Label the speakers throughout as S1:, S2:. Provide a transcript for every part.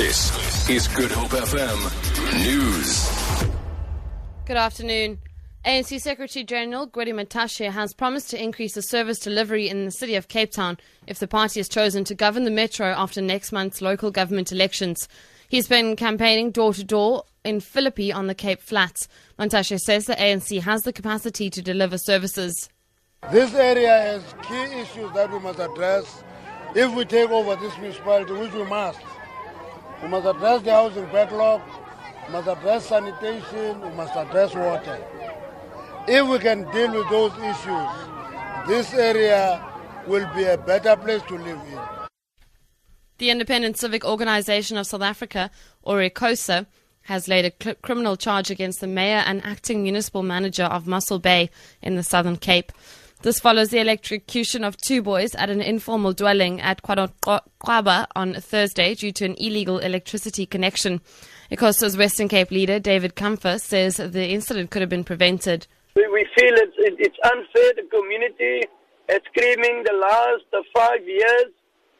S1: This is Good Hope FM News.
S2: Good afternoon. ANC Secretary General Gwede Mantashe has promised to increase the service delivery in the city of Cape Town if the party is chosen to govern the metro after next month's local government elections. He's been campaigning door to door in Philippi on the Cape Flats. Mantashe says the ANC has the capacity to deliver services.
S3: This area has key issues that we must address if we take over this municipality, which we must. We must address the housing backlog, we must address sanitation, we must address water. If we can deal with those issues, this area will be a better place to live in.
S2: The Independent Civic Organization of South Africa, or ICOSA, has laid a cl- criminal charge against the mayor and acting municipal manager of Mossel Bay in the Southern Cape. This follows the electrocution of two boys at an informal dwelling at Quaba on Thursday due to an illegal electricity connection. ICOSA's Western Cape leader, David Comfer, says the incident could have been prevented.
S4: We, feel it's, it's unfair. The community is screaming the last five years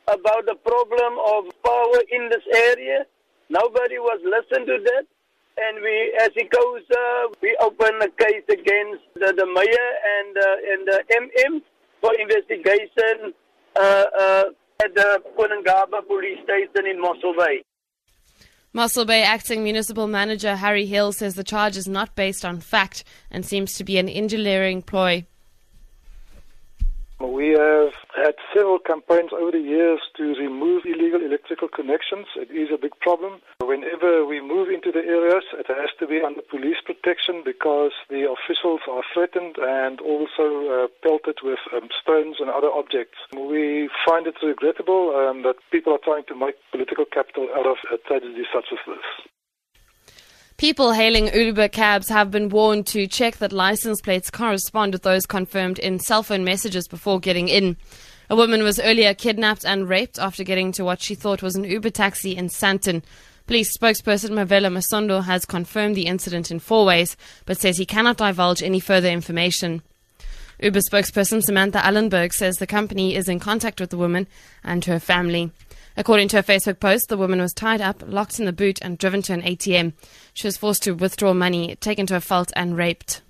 S4: about the problem of power in this area. Nobody was listened to that. And we, as uh, we open a case the, the mayor and, uh, and the MM for investigation uh, uh, at the KwaNonqaba police station in Mossel Bay.
S2: Mossel Bay acting municipal manager Harry Hill says the charge is not based on fact and seems to be an engineering ploy.
S5: We have had several campaigns over the years to remove illegal electrical connections. It is a big problem. Whenever we move into the areas, it has to be under police protection because the officials are threatened and also uh, pelted with um, stones and other objects. We find it regrettable um, that people are trying to make political capital out of a tragedy such as this.
S2: People hailing Uber cabs have been warned to check that license plates correspond with those confirmed in cell phone messages before getting in. A woman was earlier kidnapped and raped after getting to what she thought was an Uber taxi in Sandton. Police spokesperson Mavela Masondo has confirmed the incident in four ways, but says he cannot divulge any further information. Uber spokesperson Samantha Allenberg says the company is in contact with the woman and her family. According to a Facebook post, the woman was tied up, locked in the boot, and driven to an ATM. She was forced to withdraw money, taken to a veld, and raped.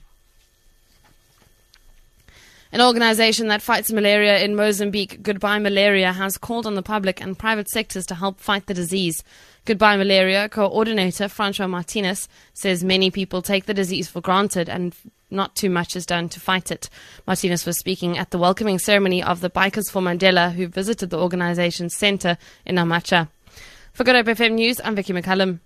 S2: An organization that fights malaria in Mozambique, Goodbye Malaria, has called on the public and private sectors to help fight the disease. Goodbye Malaria coordinator Francois Martinez says many people take the disease for granted and not too much is done to fight it. Martinez was speaking at the welcoming ceremony of the Bikers for Mandela who visited the organization's center in Namaacha. For Good Hope FM News, I'm Vicky McCullum.